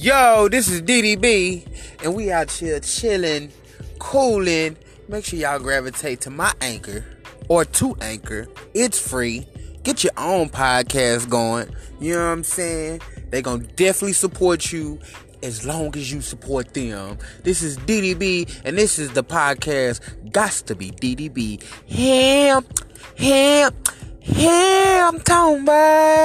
Yo, this is DDB, and we out here chilling, cooling. Make sure y'all gravitate to my anchor or to anchor. It's free. Get your own podcast going. You know what I'm saying? They gonna definitely support you as long as you support them. This is DDB, and this is the podcast. Gots to be DDB. Ham, ham, ham. Tomba.